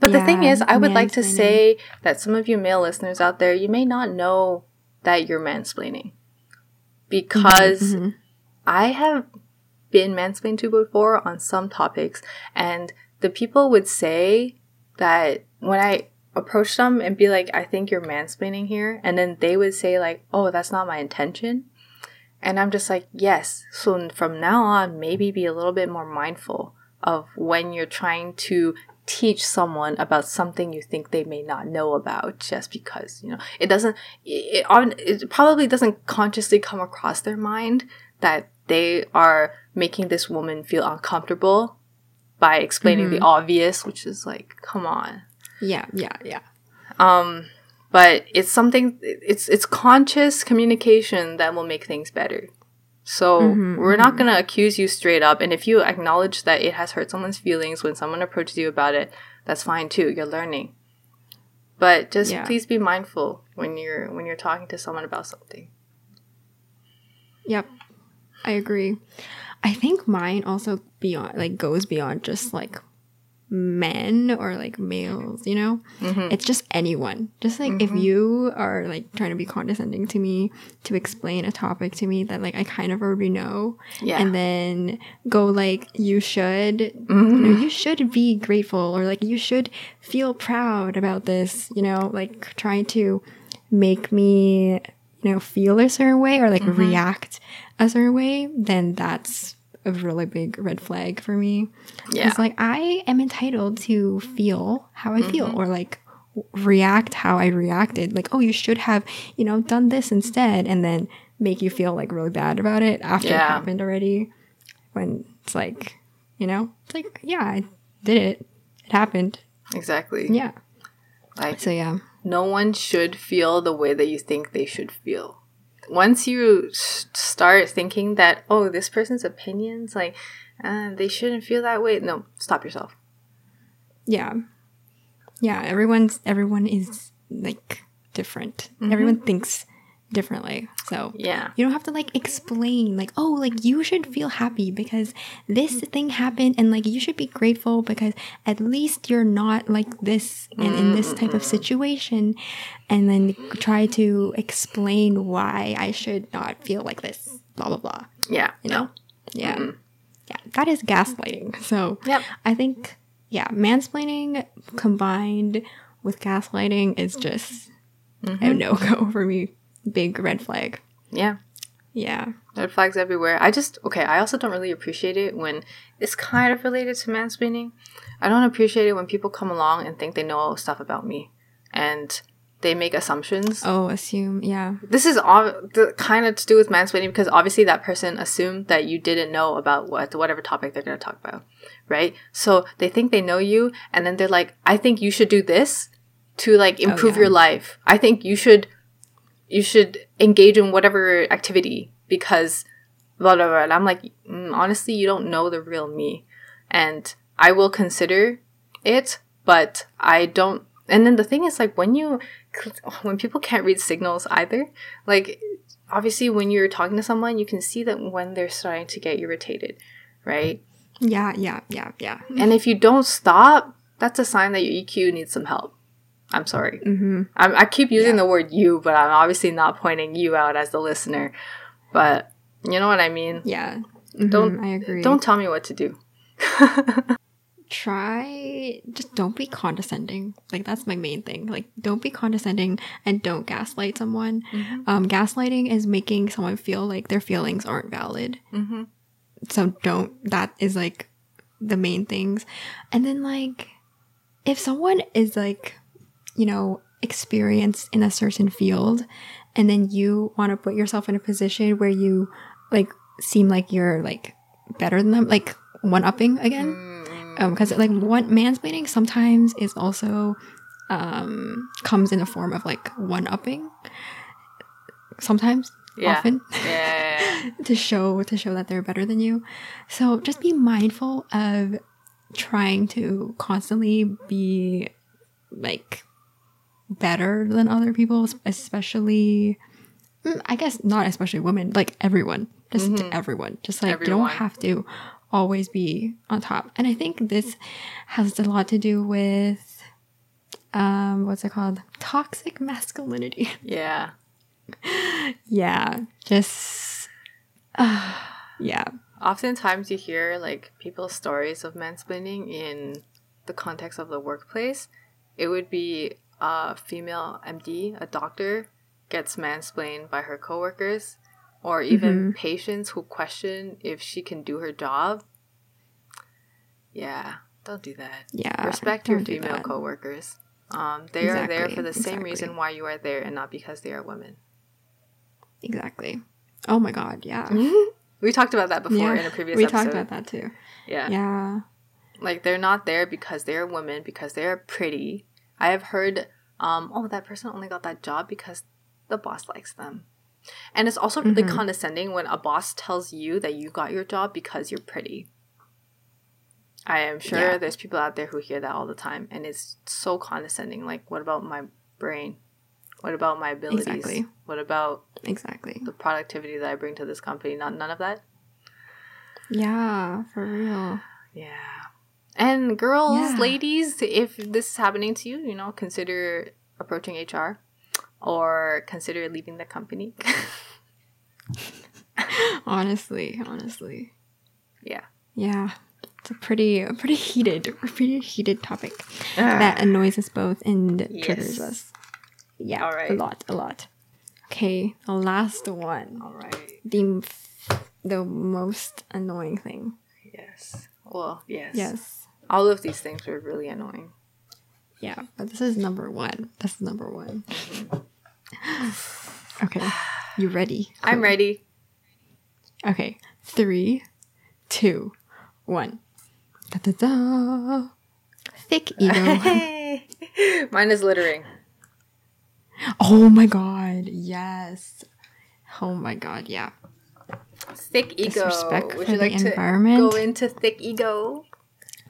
But the thing is, I would like to say that some of you male listeners out there, you may not know that you're mansplaining, because Mhm. I have been mansplained to before on some topics, and the people would say that when I approach them and be like, I think you're mansplaining here, and then they would say, like, oh, that's not my intention. And I'm just like, yes. So from now on, maybe be a little bit more mindful of when you're trying to teach someone about something you think they may not know about just because you know it doesn't it, it, it probably doesn't consciously come across their mind that they are making this woman feel uncomfortable by explaining the obvious which is like come on. Yeah, yeah, yeah. um but it's something it's it's conscious communication that will make things better so Mhm, we're not going to accuse you straight up and if you acknowledge that it has hurt someone's feelings when someone approaches you about it that's fine too you're learning but just Yeah. please be mindful when you're when you're talking to someone about something Yep, I agree. I think mine also beyond like goes beyond just like men or like males, you know? Mm-hmm. It's just anyone. Just like if you are like trying to be condescending to me to explain a topic to me that like I kind of already know, Yeah. and then go like you should, Mm-hmm. you know, you should be grateful or like you should feel proud about this, you know, like trying to make me, you know, feel a certain way or like Mm-hmm. react a certain way, then that's a really big red flag for me. Yeah. It's like I am entitled to feel how I feel Mm-hmm. or like react how I reacted. Like, oh, you should have, you know, done this instead and then make you feel like really bad about it after it happened already. When it's like, you know, it's like, yeah, I did it. It happened. Exactly. Yeah. Like So yeah. no one should feel the way that you think they should feel. Once you start thinking that, oh, this person's opinions, like, uh, they shouldn't feel that way. No, stop yourself. Yeah. Yeah, everyone's everyone is like different. Mm-hmm. Everyone thinks differently. So Yeah. You don't have to like explain like, oh, like you should feel happy because this thing happened and like you should be grateful because at least you're not like this and in this type of mm-hmm. situation and then try to explain why I should not feel like this. Blah blah blah. Yeah. You know? Yeah. Yeah. Mm-hmm. That is gaslighting. So Yep. I think yeah, mansplaining combined with gaslighting is just a mm-hmm. no go for me. Big red flag. Yeah. Yeah. Red flags everywhere. I just okay. I also don't really appreciate it when it's kind of related to mansplaining. I don't appreciate it when people come along and think they know stuff about me, and they make assumptions. Oh, assume. Yeah. This is all the kind of to do with mansplaining because obviously that person assumed that you didn't know about what whatever topic they're going to talk about, right? So they think they know you, and then they're like, "I think you should do this to like oh, improve yeah. your life. I think you should you should engage in whatever activity because blah blah blah." And I'm like, mm, honestly, you don't know the real me, and I will consider it, but I don't. And then the thing is, like, when you when people can't read signals either, like obviously when you're talking to someone, you can see that when they're starting to get irritated, right? Yeah. Yeah. Yeah. Yeah. And if you don't stop, that's a sign that your EQ needs some help. I'm sorry. Mm-hmm. I'm, I keep using the word you, but I'm obviously not pointing you out as the listener. But you know what I mean? Yeah. Mhm, Don't- I agree. Don't tell me what to do. try. Just don't be condescending. Like that's my main thing. Like don't be condescending and don't gaslight someone. Um, gaslighting is making someone feel like their feelings aren't valid. Mm-hmm. so don't that is like the main things and then like if someone is like you know experienced in a certain field and then you want to put yourself in a position where you like seem like you're like better than them like one upping again um because like one mansplaining sometimes is also um comes in a form of like one upping sometimes Yeah. often Yeah. to show to show that they're better than you. So just be mindful of trying to constantly be like better than other people, especially mm, I guess not especially women, like everyone. Just everyone. Just like you don't have to always be on top. And I think this has a lot to do with um what's it called? Toxic masculinity. yeah. yeah. Just uh, yeah. Oftentimes you hear like people's stories of mansplaining in the context of the workplace. It would be a female MD, a doctor, gets mansplained by her coworkers, or even patients who question if she can do her job. Yeah, don't do that. Yeah. Respect your female coworkers. Um, they are there for the same exactly. reason why you are there and not because they are women. Exactly. Oh my god, yeah. We talked about that before yeah. in a previous we episode. talked about that too. yeah. Yeah. Like they're not there because they're women, because they're pretty. I have heard, um, oh, that person only got that job because the boss likes them. And it's also really Mm-hmm. condescending when a boss tells you that you got your job because you're pretty. I am sure Yeah. there's people out there who hear that all the time, and it's so condescending. Like, what about my brain? What about my abilities? Exactly. What about Exactly. the productivity that I bring to this company? Not none of that. Yeah, for real. Yeah. And girls, Yeah. ladies, if this is happening to you, you know, consider approaching HR or consider leaving the company. honestly, honestly. yeah. Yeah. It's a pretty a pretty heated, pretty heated topic ah. that annoys us both and triggers us. Yeah. All right. A lot, a lot. Okay, the last one. All right. The the most annoying thing. Yes. Well, yes. Yes. All of these things were really annoying. Yeah, but this is number one. This is number one. okay, you ready? I'm ready. Okay, three, two, one. Da da da. Thick ego. Mine is littering. oh my god, yes. Oh my god, yeah. Thick ego. Disrespect Would for you the like to environment. go into thick ego?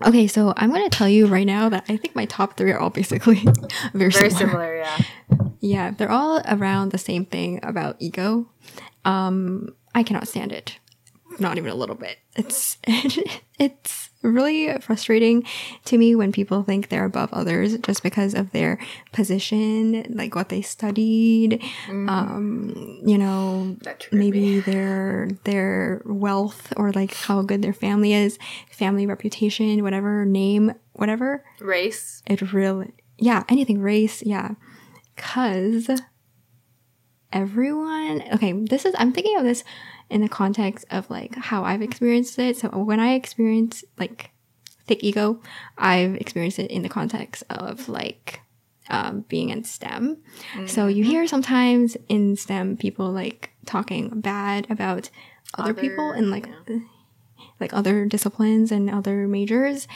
Okay, so I'm gonna tell you right now that I think my top three are all basically very, Very similar. similar, yeah. Yeah, they're all around the same thing about ego. Um, I cannot stand it. Not even a little bit. It's it's really frustrating to me when people think they're above others just because of their position, like what they studied, um, you know, maybe their their wealth or like how good their family is, family reputation, whatever name, whatever Race. it really yeah anything race yeah because everyone okay this is i'm thinking of this in the context of like how i've experienced it. So when i experience like thick ego i've experienced it in the context of like um, being in stem. So you hear sometimes in stem people like talking bad about other, people and like like other disciplines and other majors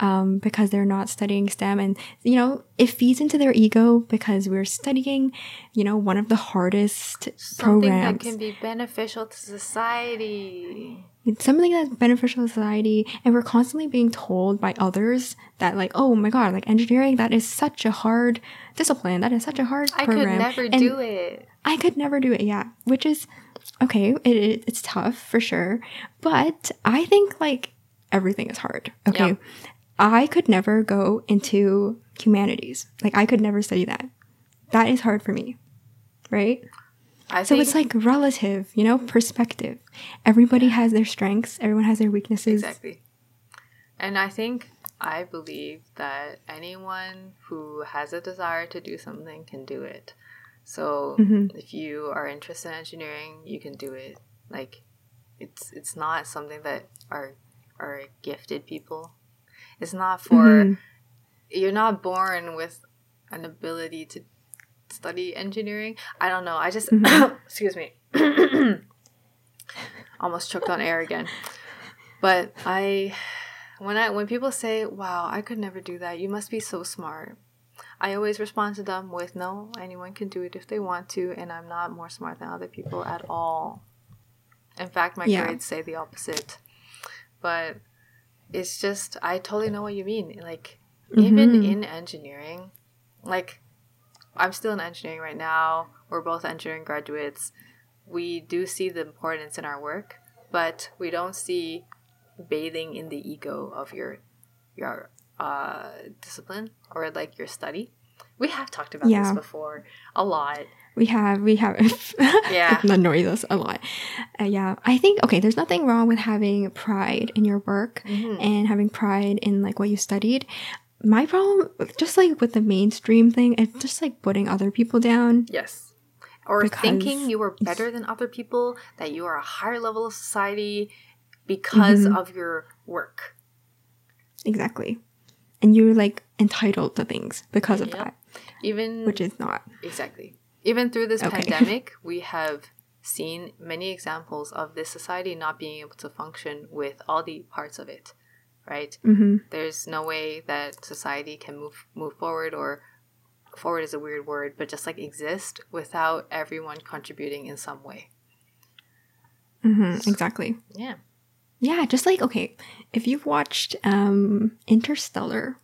um, because they're not studying STEM. And, you know, it feeds into their ego because we're studying, you know, one of the hardest Something programs. that can be beneficial to society. It's something that's beneficial to society. And we're constantly being told by others that, like, oh my God, like engineering, that is such a hard discipline. That is such a hard program. I could never And- do it. I could never do it. Yeah, which is okay. It, it it's tough for sure, but I think like everything is hard. Okay, Yeah. I could never go into humanities. Like I could never study that. That is hard for me, right? I So think it's like relative, you know, perspective. Everybody has their strengths. Everyone has their weaknesses. Exactly. And I think I believe that anyone who has a desire to do something can do it. So Mhm. if you are interested in engineering, you can do it. Like it's it's not something that are are gifted people. It's not for Mhm. you're not born with an ability to study engineering. I don't know. I just excuse me. Almost choked on air again. But I when I when people say, "Wow, I could never do that. You must be so smart." I always respond to them with, "No, anyone can do it if they want to, and I'm not more smart than other people at all." In fact, my Yeah. grades say the opposite. But it's just I totally know what you mean. Like even Mhm. in engineering, like I'm still in engineering right now. We're both engineering graduates. We do see the importance in our work, but we don't see bathing in the ego of your your uh, discipline or like your study. We have talked about Yeah. this before a lot. We have, we have, Yeah. it annoys us a lot. Uh, yeah, I think okay. There's nothing wrong with having pride in your work Mhm. and having pride in like what you studied. My problem, just like with the mainstream thing, it's just like putting other people down. Yes. Or thinking you are better than other people, that you are a higher level of society because Mhm. of your work. Exactly, and you're like entitled to things because of Yep. that, Even which is not. Exactly. Even through this Okay. pandemic, we have seen many examples of this society not being able to function with all the parts of it, right? hmm There's no way that society can move move forward or forward is a weird word, but just like exist without everyone contributing in some way. hmm exactly. Yeah. Yeah, just like okay, if you've watched um Interstellar,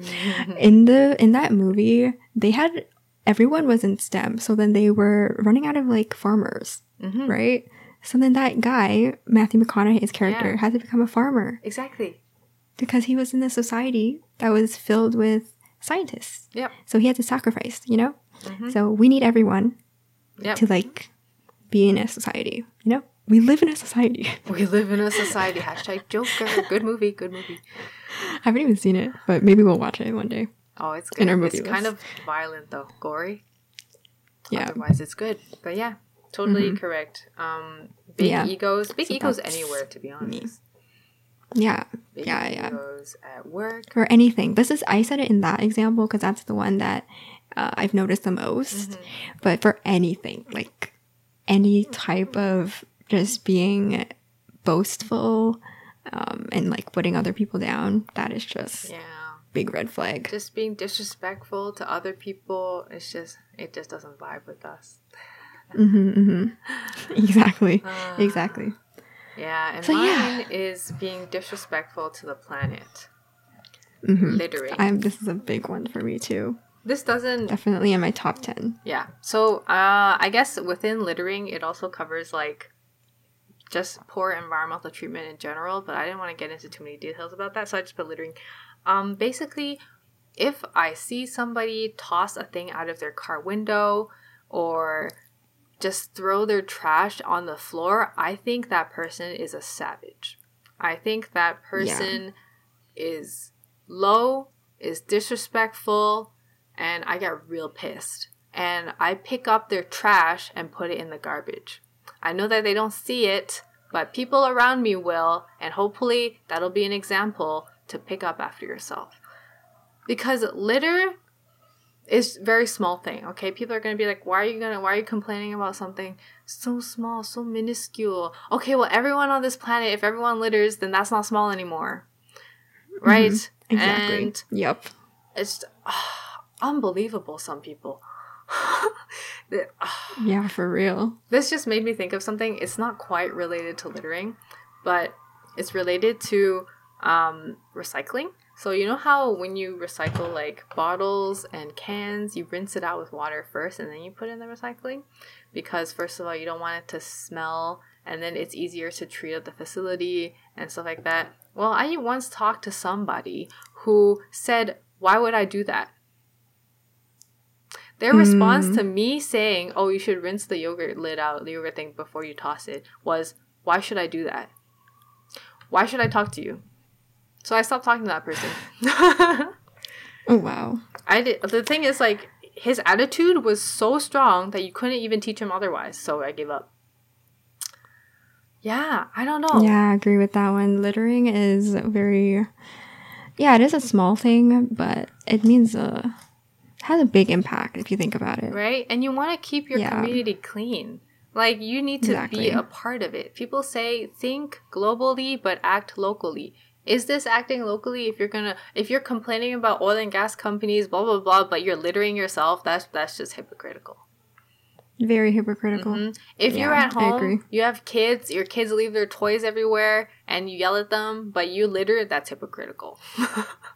in the in that movie, they had everyone was in STEM, so then they were running out of like farmers, Mhm. right? So then that guy, Matthew McConaughey's character, Yeah. had to become a farmer. Exactly. because he was in a society that was filled with scientists. Yep. So he had to sacrifice, you know? Mhm. So we need everyone Yep. to like be in a society, you know? We live in a society. We live in a society. Hashtag Joker. Good movie. Good movie. I haven't even seen it, but maybe we'll watch it one day. Oh, it's good. In our It's movie kind of violent though, gory. Yeah. Otherwise, it's good. But yeah, totally correct. Um, big Yeah. egos. Big So egos anywhere, to be honest. Yeah. Big Yeah, yeah. egos at work. Or anything. This is, I said it in that example because that's the one that uh, I've noticed the most. Mm-hmm. But for anything, like any type of just being boastful um, and like putting other people down, that is just Yeah. big red flag. Just being disrespectful to other people. It's just it just doesn't vibe with us. hmm hmm Exactly. Ah. exactly. Yeah, and So, yeah. mine is being disrespectful to the planet. hmm Littering. I'm, this is a big one for me too. this doesn't Definitely in my top 10. Yeah. So uh, I guess within littering, it also covers like just poor environmental treatment in general. But I didn't want to get into too many details about that, so I just put littering. Um, basically, if I see somebody toss a thing out of their car window or just throw their trash on the floor, I think that person is a savage. I think that person is low, is disrespectful, and I get real pissed. And I pick up their trash and put it in the garbage. I know that they don't see it, but people around me will, and hopefully that'll be an example to pick up after yourself. Because litter is very small thing, okay? People are gonna be like, why are you gonna why are you complaining about something so small, so minuscule? Okay, well everyone on this planet, if everyone litters, then that's not small anymore. Right? Exactly. And yep. it's ah, unbelievable some people Yeah, for real. this just made me think of something. It's not quite related to littering but it's related to um, recycling. So you know how when you recycle like bottles and cans you rinse it out with water first and then you put it in the recycling? Because first of all you don't want it to smell and then it's easier to treat at the facility and stuff like that. Well i once talked to somebody who said why would i do that their response to mm. me saying, "Oh, you should rinse the yogurt lid out, the yogurt thing before you toss it," was, "Why should I do that? Why should I talk to you?" So I stopped talking to that person. Oh, wow. I did. The thing is, like, his attitude was so strong that you couldn't even teach him otherwise. So I gave up. Yeah, I don't know. Yeah, I agree with that one. Littering is very, yeah, it is a small thing, but it means a has a big impact if you think about it. right? And you want to keep your Yeah. community clean. Like you need to Exactly. be a part of it. People say think globally but act locally. Is this acting locally if you're going to if you're complaining about oil and gas companies blah blah blah but you're littering yourself, that's that's just hypocritical. Very hypocritical. Mhm. If you're Yeah, at I agree. home, you have kids, your kids leave their toys everywhere and you yell at them, but you litter, that's hypocritical.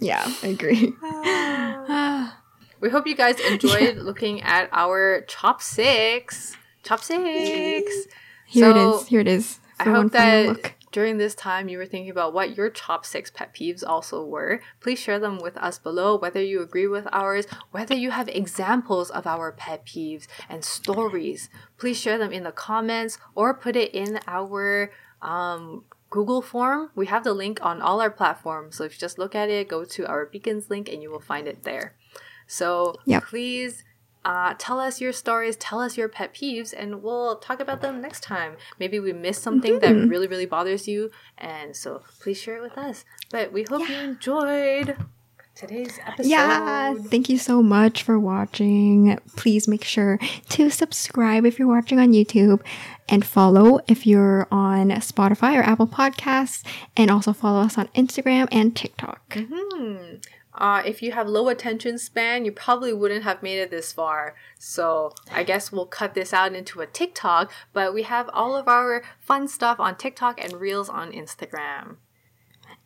Yeah, I agree. We hope you guys enjoyed looking at our chopsticks. Chopsticks. Here So, it is. Here it is. I hope that look. during this time you were thinking about what your chopsticks pet peeves also were. Please share them with us below, whether you agree with ours, whether you have examples of our pet peeves and stories. Please share them in the comments or put it in our um, Google form. We have the link on all our platforms. So if you just look at it, go to our beacons link and you will find it there. So Yep. please uh, tell us your stories, tell us your pet peeves, and we'll talk about them next time. Maybe we missed something that really, really bothers you, and so please share it with us. But we hope you enjoyed today's episode. Yeah, thank you so much for watching. Please make sure to subscribe if you're watching on YouTube and follow if you're on Spotify or Apple Podcasts, and also follow us on Instagram and TikTok. Hmm. Uh, if you have low attention span, you probably wouldn't have made it this far. So I guess we'll cut this out into a TikTok. But we have all of our fun stuff on TikTok and Reels on Instagram.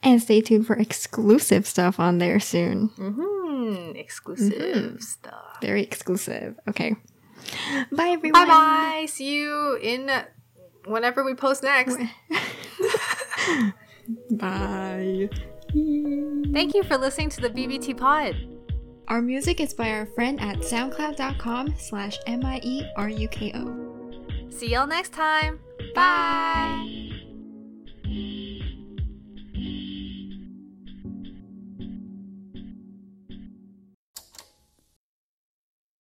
And stay tuned for exclusive stuff on there soon. hmm Exclusive stuff. Very exclusive. Okay. Bye, everyone. Bye bye. See you in whenever we post next. Bye. Thank you for listening to the BBT Pod. Our music is by our friend at soundcloud.com slash M-I-E-R-U-K-O. See y'all next time. Bye!